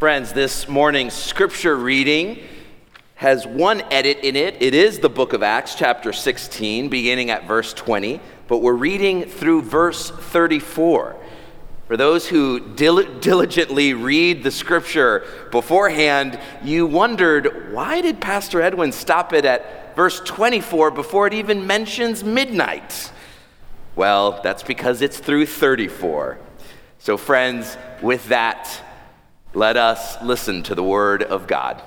Friends, this morning's scripture reading has one edit in it. It is the book of Acts, chapter 16, beginning at verse 20, but we're reading through verse 34. For those who dil- diligently read the scripture beforehand, you wondered why did Pastor Edwin stop it at verse 24 before it even mentions midnight? Well, that's because it's through 34. So, friends, with that, let us listen to the word of God.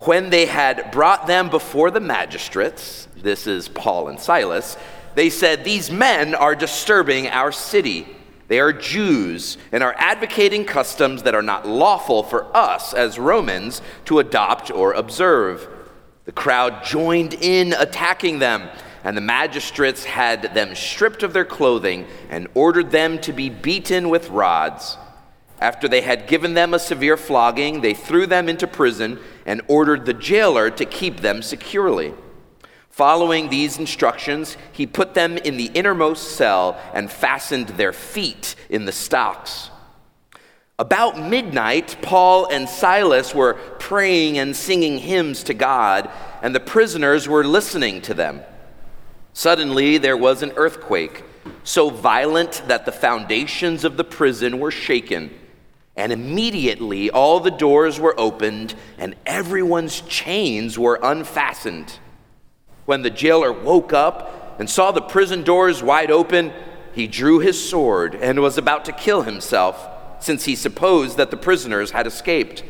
When they had brought them before the magistrates, this is Paul and Silas, they said, These men are disturbing our city. They are Jews and are advocating customs that are not lawful for us as Romans to adopt or observe. The crowd joined in attacking them and the magistrates had them stripped of their clothing and ordered them to be beaten with rods. After they had given them a severe flogging, they threw them into prison and ordered the jailer to keep them securely. Following these instructions, he put them in the innermost cell and fastened their feet in the stocks. About midnight, Paul and Silas were praying and singing hymns to God, and the prisoners were listening to them. Suddenly there was an earthquake, so violent that the foundations of the prison were shaken. And immediately all the doors were opened and everyone's chains were unfastened. When the jailer woke up and saw the prison doors wide open, he drew his sword and was about to kill himself, since he supposed that the prisoners had escaped.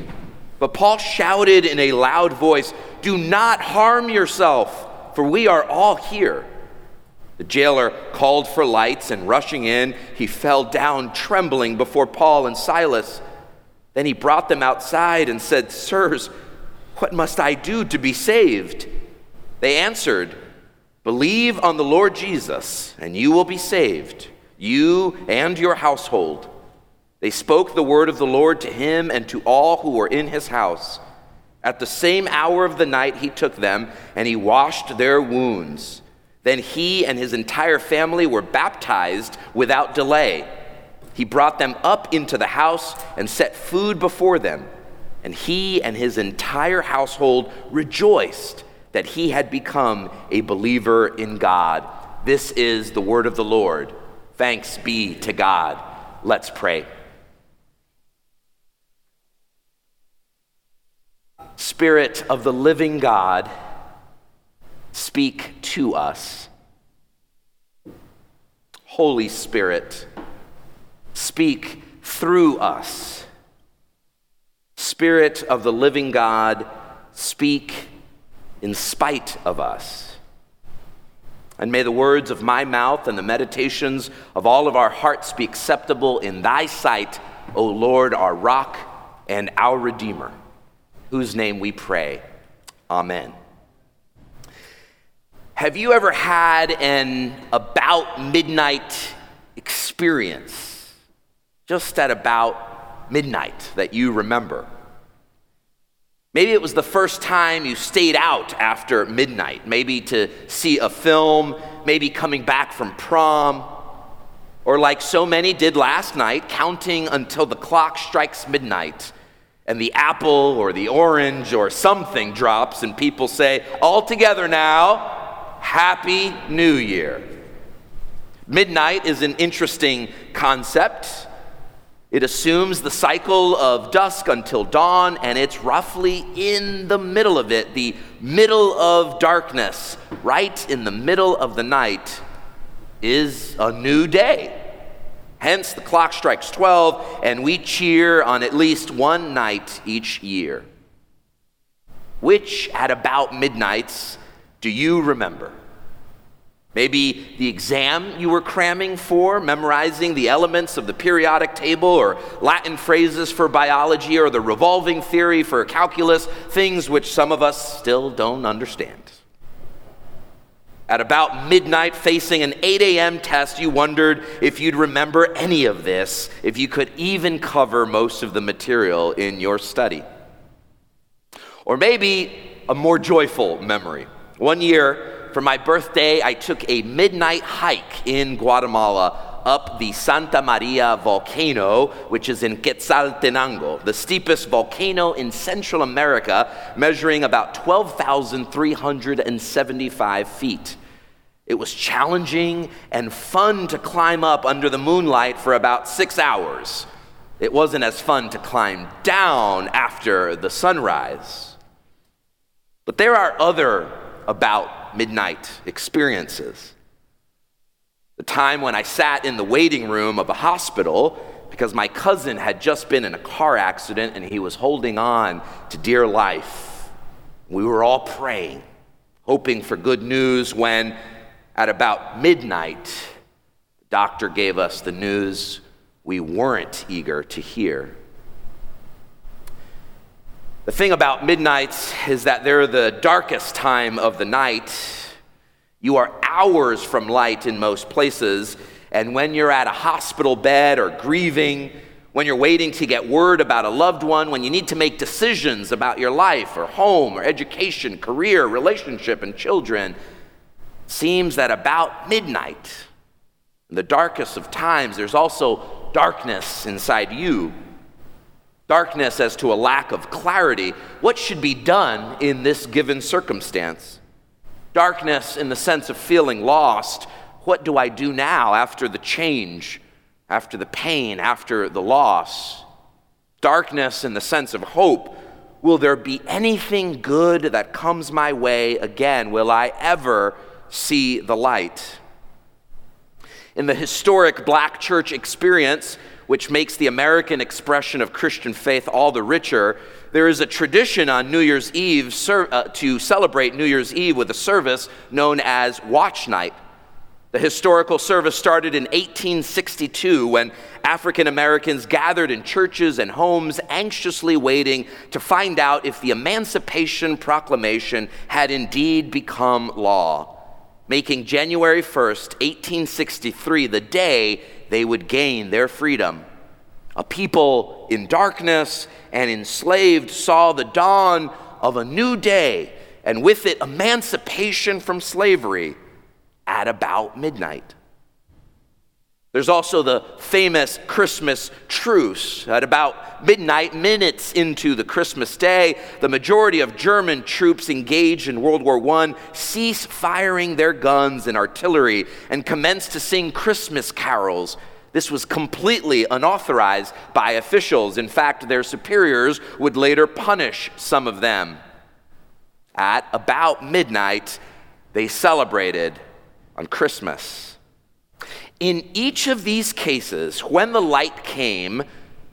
But Paul shouted in a loud voice, Do not harm yourself, for we are all here. The jailer called for lights, and rushing in, he fell down trembling before Paul and Silas. Then he brought them outside and said, Sirs, what must I do to be saved? They answered, Believe on the Lord Jesus, and you will be saved, you and your household. They spoke the word of the Lord to him and to all who were in his house. At the same hour of the night, he took them, and he washed their wounds. Then he and his entire family were baptized without delay. He brought them up into the house and set food before them. And he and his entire household rejoiced that he had become a believer in God. This is the word of the Lord. Thanks be to God. Let's pray. Spirit of the living God, speak to us. Holy Spirit, speak through us. Spirit of the living God, speak in spite of us. And may the words of my mouth and the meditations of all of our hearts be acceptable in thy sight, O Lord, our rock and our Redeemer, whose name we pray. Amen. Have you ever had an about midnight experience? Just at about midnight that you remember? Maybe it was the first time you stayed out after midnight, maybe to see a film, maybe coming back from prom, or like so many did last night, counting until the clock strikes midnight and the apple or the orange or something drops, and people say, All together now, Happy New Year. Midnight is an interesting concept. It assumes the cycle of dusk until dawn, and it's roughly in the middle of it, the middle of darkness, right in the middle of the night, is a new day. Hence, the clock strikes 12, and we cheer on at least one night each year. Which, at about midnights, do you remember? Maybe the exam you were cramming for, memorizing the elements of the periodic table, or Latin phrases for biology, or the revolving theory for calculus, things which some of us still don't understand. At about midnight, facing an 8 a.m. test, you wondered if you'd remember any of this, if you could even cover most of the material in your study. Or maybe a more joyful memory. One year, for my birthday, I took a midnight hike in Guatemala up the Santa Maria volcano, which is in Quetzaltenango, the steepest volcano in Central America, measuring about 12,375 feet. It was challenging and fun to climb up under the moonlight for about six hours. It wasn't as fun to climb down after the sunrise. But there are other about midnight experiences. The time when I sat in the waiting room of a hospital because my cousin had just been in a car accident and he was holding on to dear life. We were all praying, hoping for good news when, at about midnight, the doctor gave us the news we weren't eager to hear. The thing about midnights is that they're the darkest time of the night. You are hours from light in most places, and when you're at a hospital bed or grieving, when you're waiting to get word about a loved one, when you need to make decisions about your life or home or education, career, relationship, and children, seems that about midnight, in the darkest of times, there's also darkness inside you. Darkness as to a lack of clarity. What should be done in this given circumstance? Darkness in the sense of feeling lost. What do I do now after the change, after the pain, after the loss? Darkness in the sense of hope. Will there be anything good that comes my way again? Will I ever see the light? In the historic black church experience, which makes the American expression of Christian faith all the richer, there is a tradition on New Year's Eve ser- uh, to celebrate New Year's Eve with a service known as Watch Night. The historical service started in 1862 when African Americans gathered in churches and homes, anxiously waiting to find out if the Emancipation Proclamation had indeed become law making January 1st, 1863, the day they would gain their freedom. A people in darkness and enslaved saw the dawn of a new day, and with it, emancipation from slavery at about midnight. There's also the famous Christmas truce. At about midnight, minutes into the Christmas day, the majority of German troops engaged in World War I cease firing their guns and artillery and commence to sing Christmas carols. This was completely unauthorized by officials. In fact, their superiors would later punish some of them. At about midnight, they celebrated on Christmas. In each of these cases, when the light came,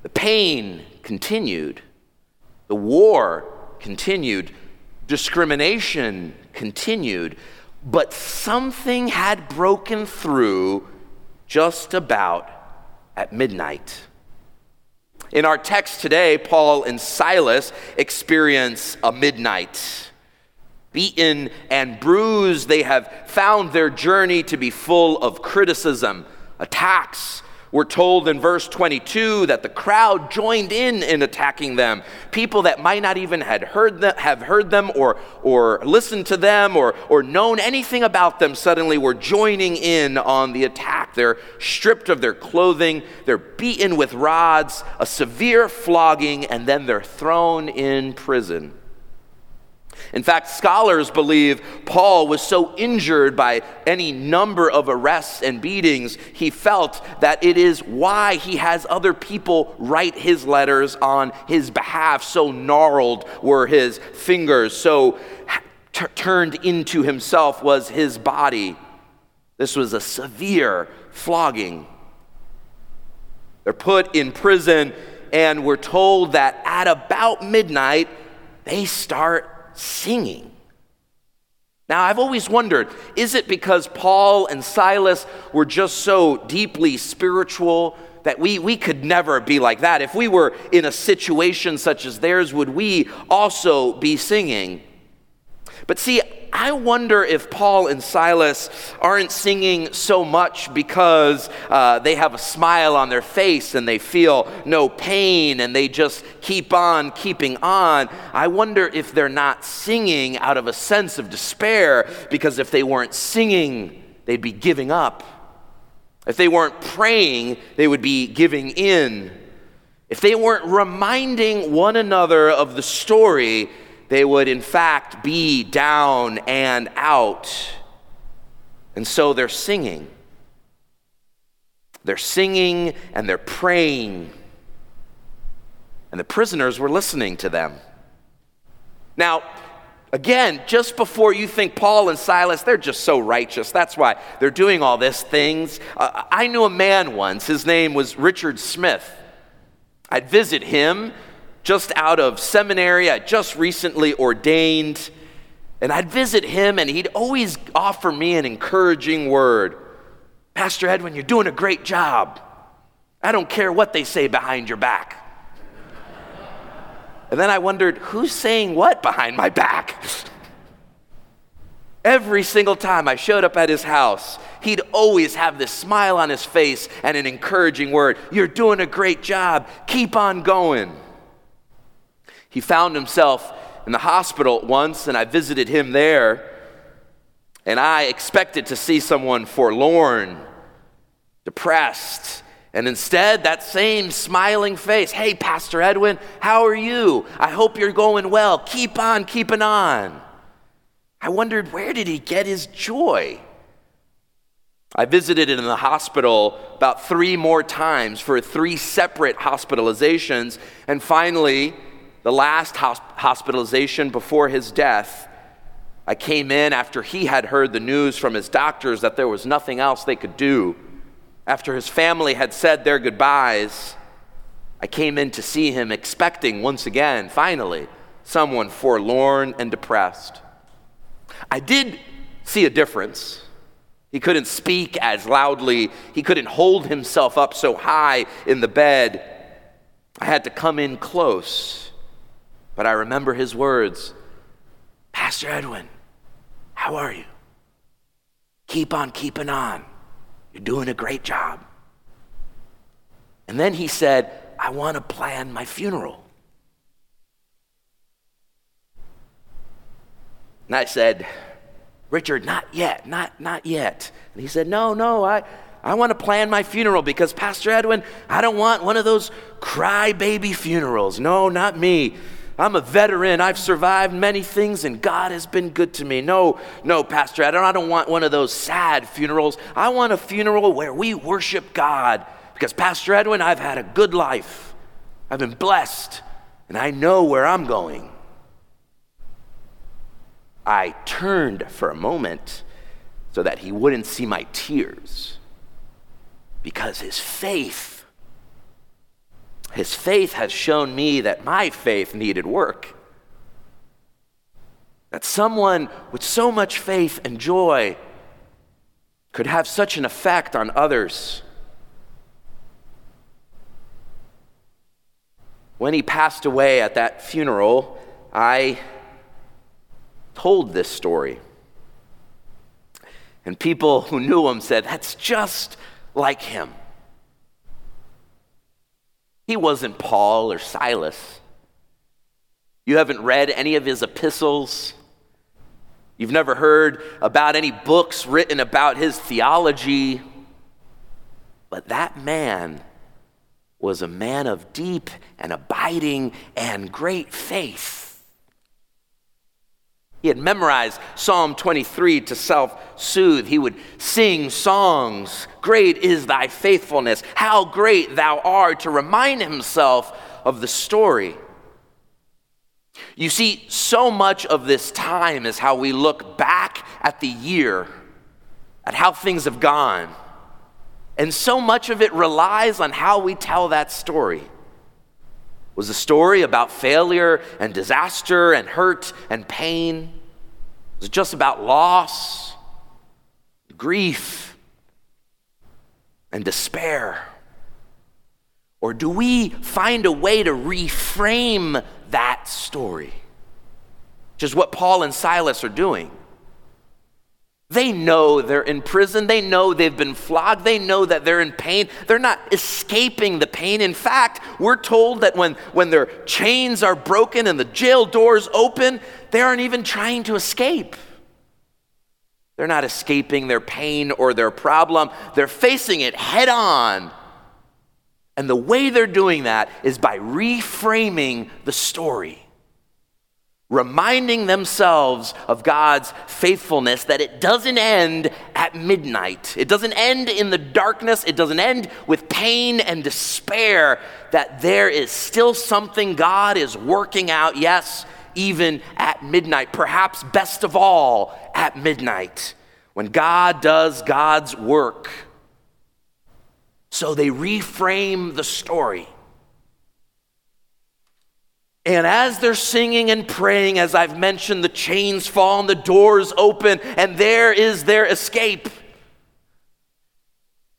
the pain continued, the war continued, discrimination continued, but something had broken through just about at midnight. In our text today, Paul and Silas experience a midnight. Beaten and bruised, they have found their journey to be full of criticism, attacks. We're told in verse 22 that the crowd joined in in attacking them. People that might not even had heard them, have heard them or, or listened to them or, or known anything about them suddenly were joining in on the attack. They're stripped of their clothing, they're beaten with rods, a severe flogging, and then they're thrown in prison. In fact, scholars believe Paul was so injured by any number of arrests and beatings, he felt that it is why he has other people write his letters on his behalf. So gnarled were his fingers, so t- turned into himself was his body. This was a severe flogging. They're put in prison, and we're told that at about midnight, they start singing. Now, I've always wondered is it because Paul and Silas were just so deeply spiritual that we, we could never be like that? If we were in a situation such as theirs, would we also be singing? But see, I wonder if Paul and Silas aren't singing so much because uh, they have a smile on their face and they feel no pain and they just keep on keeping on. I wonder if they're not singing out of a sense of despair because if they weren't singing, they'd be giving up. If they weren't praying, they would be giving in. If they weren't reminding one another of the story, they would in fact be down and out. And so they're singing. They're singing and they're praying. And the prisoners were listening to them. Now, again, just before you think Paul and Silas, they're just so righteous. That's why they're doing all these things. Uh, I knew a man once, his name was Richard Smith. I'd visit him just out of seminary. I just recently ordained. And I'd visit him, and he'd always offer me an encouraging word Pastor Edwin, you're doing a great job. I don't care what they say behind your back. And then I wondered, who's saying what behind my back? Every single time I showed up at his house, he'd always have this smile on his face and an encouraging word. You're doing a great job. Keep on going. He found himself in the hospital once, and I visited him there. And I expected to see someone forlorn, depressed, and instead, that same smiling face Hey, Pastor Edwin, how are you? I hope you're going well. Keep on keeping on. I wondered, where did he get his joy? I visited him in the hospital about three more times for three separate hospitalizations. And finally, the last hospitalization before his death, I came in after he had heard the news from his doctors that there was nothing else they could do. After his family had said their goodbyes, I came in to see him expecting once again, finally, someone forlorn and depressed. I did see a difference. He couldn't speak as loudly, he couldn't hold himself up so high in the bed. I had to come in close. But I remember his words Pastor Edwin, how are you? Keep on keeping on. You're doing a great job. And then he said, I want to plan my funeral. And I said, Richard, not yet, not, not yet. And he said, No, no, I, I want to plan my funeral because, Pastor Edwin, I don't want one of those crybaby funerals. No, not me. I'm a veteran. I've survived many things and God has been good to me. No, no, Pastor Edwin, I don't want one of those sad funerals. I want a funeral where we worship God because, Pastor Edwin, I've had a good life. I've been blessed and I know where I'm going. I turned for a moment so that he wouldn't see my tears because his faith, his faith has shown me that my faith needed work. That someone with so much faith and joy could have such an effect on others. When he passed away at that funeral, I told this story. And people who knew him said, That's just like him. He wasn't Paul or Silas. You haven't read any of his epistles. You've never heard about any books written about his theology. But that man was a man of deep and abiding and great faith. He had memorized Psalm 23 to self soothe. He would sing songs. Great is thy faithfulness. How great thou art, to remind himself of the story. You see, so much of this time is how we look back at the year, at how things have gone. And so much of it relies on how we tell that story was a story about failure and disaster and hurt and pain. Was it just about loss, grief, and despair? Or do we find a way to reframe that story? Which is what Paul and Silas are doing. They know they're in prison. They know they've been flogged. They know that they're in pain. They're not escaping the pain. In fact, we're told that when, when their chains are broken and the jail doors open, they aren't even trying to escape. They're not escaping their pain or their problem, they're facing it head on. And the way they're doing that is by reframing the story reminding themselves of God's faithfulness that it doesn't end at midnight. It doesn't end in the darkness. It doesn't end with pain and despair. That there is still something God is working out, yes, even at midnight. Perhaps best of all, at midnight, when God does God's work. So they reframe the story. And as they're singing and praying, as I've mentioned, the chains fall and the doors open, and there is their escape.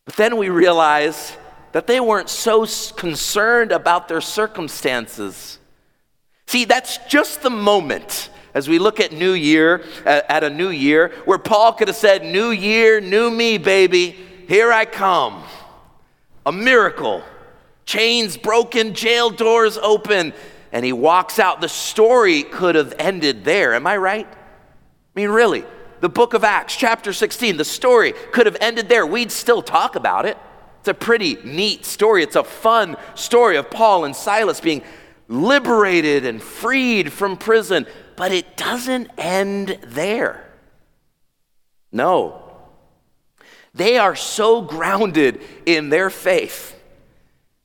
But then we realize that they weren't so concerned about their circumstances. See, that's just the moment as we look at New Year, at a new year, where Paul could have said, New year, new me, baby, here I come. A miracle. Chains broken, jail doors open and he walks out. The story could have ended there. Am I right? I mean, really, the book of Acts, chapter 16, the story could have ended there. We'd still talk about it. It's a pretty neat story. It's a fun story of Paul and Silas being liberated and freed from prison, but it doesn't end there. No. They are so grounded in their faith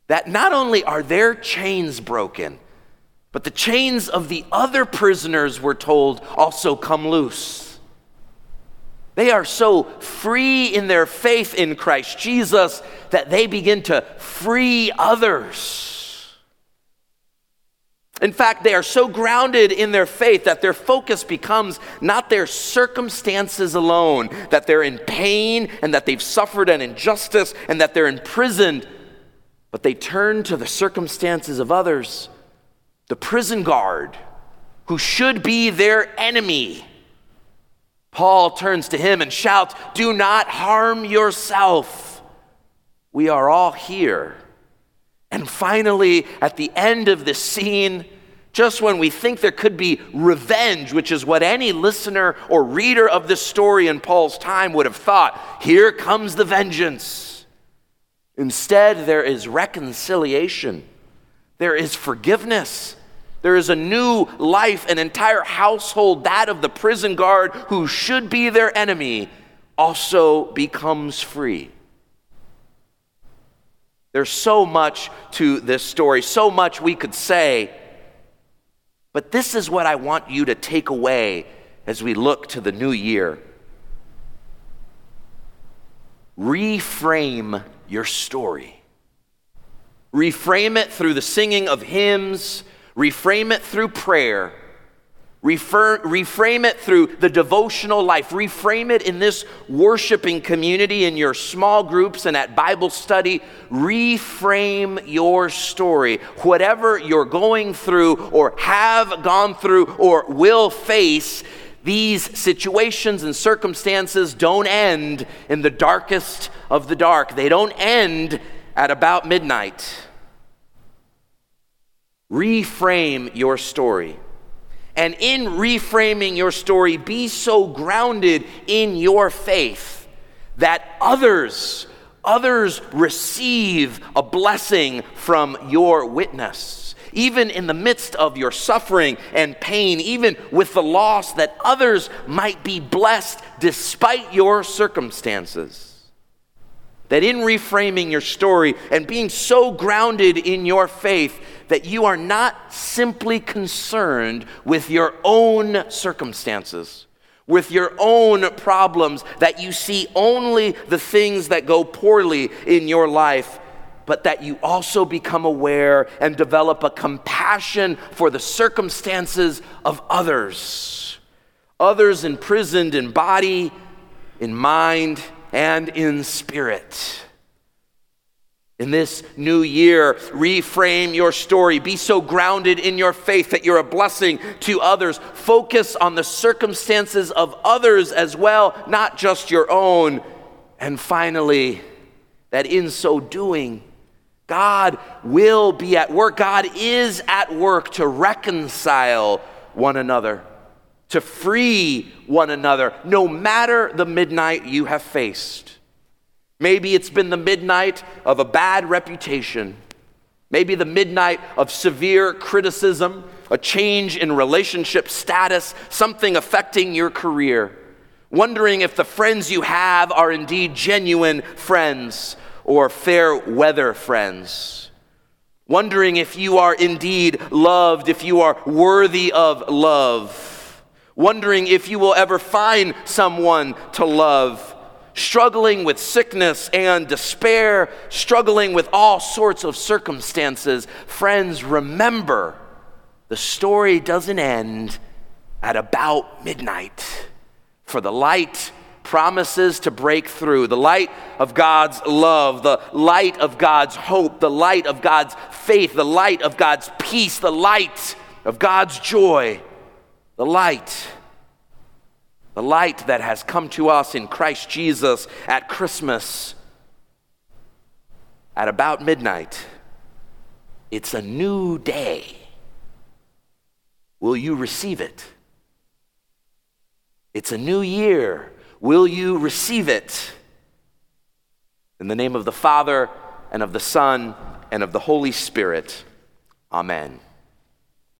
that not only are their chains broken, but the chains of the other prisoners, we're told, also come loose. They are so free in their faith in Christ Jesus that they begin to free others. In fact, they are so grounded in their faith that their focus becomes not their circumstances alone, that they're in pain and that they've suffered an injustice and that they're imprisoned, but they turn to the circumstances of others the prison guard, who should be their enemy. Paul turns to him and shouts, Do not harm yourself. We are all here. And finally, at the end of this scene, just when we think there could be revenge, which is what any listener or reader of this story in Paul's time would have thought, here comes the vengeance. Instead, there is reconciliation. There is forgiveness. There is a new life, an entire household, that of the prison guard who should be their enemy, also becomes free. There's so much to this story, so much we could say. But this is what I want you to take away as we look to the new year. Reframe your story. Reframe it through the singing of hymns, reframe it through prayer, refer, reframe it through the devotional life, reframe it in this worshiping community, in your small groups and at Bible study. Reframe your story. Whatever you're going through, or have gone through, or will face, these situations and circumstances don't end in the darkest of the dark. They don't end at about midnight. Reframe your story. And in reframing your story, be so grounded in your faith that others, others receive a blessing from your witness. Even in the midst of your suffering and pain, even with the loss, that others might be blessed despite your circumstances. That in reframing your story and being so grounded in your faith, that you are not simply concerned with your own circumstances, with your own problems, that you see only the things that go poorly in your life, but that you also become aware and develop a compassion for the circumstances of others. Others imprisoned in body, in mind, and in spirit. In this new year, reframe your story. Be so grounded in your faith that you're a blessing to others. Focus on the circumstances of others as well, not just your own. And finally, that in so doing, God will be at work. God is at work to reconcile one another to free one another, no matter the midnight you have faced. Maybe it's been the midnight of a bad reputation. Maybe the midnight of severe criticism, a change in relationship status, something affecting your career. Wondering if the friends you have are indeed genuine friends or fair weather friends. Wondering if you are indeed loved, if you are worthy of love. Wondering if you will ever find someone to love. Struggling with sickness and despair, struggling with all sorts of circumstances, friends, remember the story doesn't end at about midnight. For the light promises to break through. The light of God's love, the light of God's hope, the light of God's faith, the light of God's peace, the light of God's joy, the light the light that has come to us in Christ Jesus at Christmas at about midnight. It's a new day. Will you receive it? It's a new year. Will you receive it? In the name of the Father, and of the Son, and of the Holy Spirit. Amen.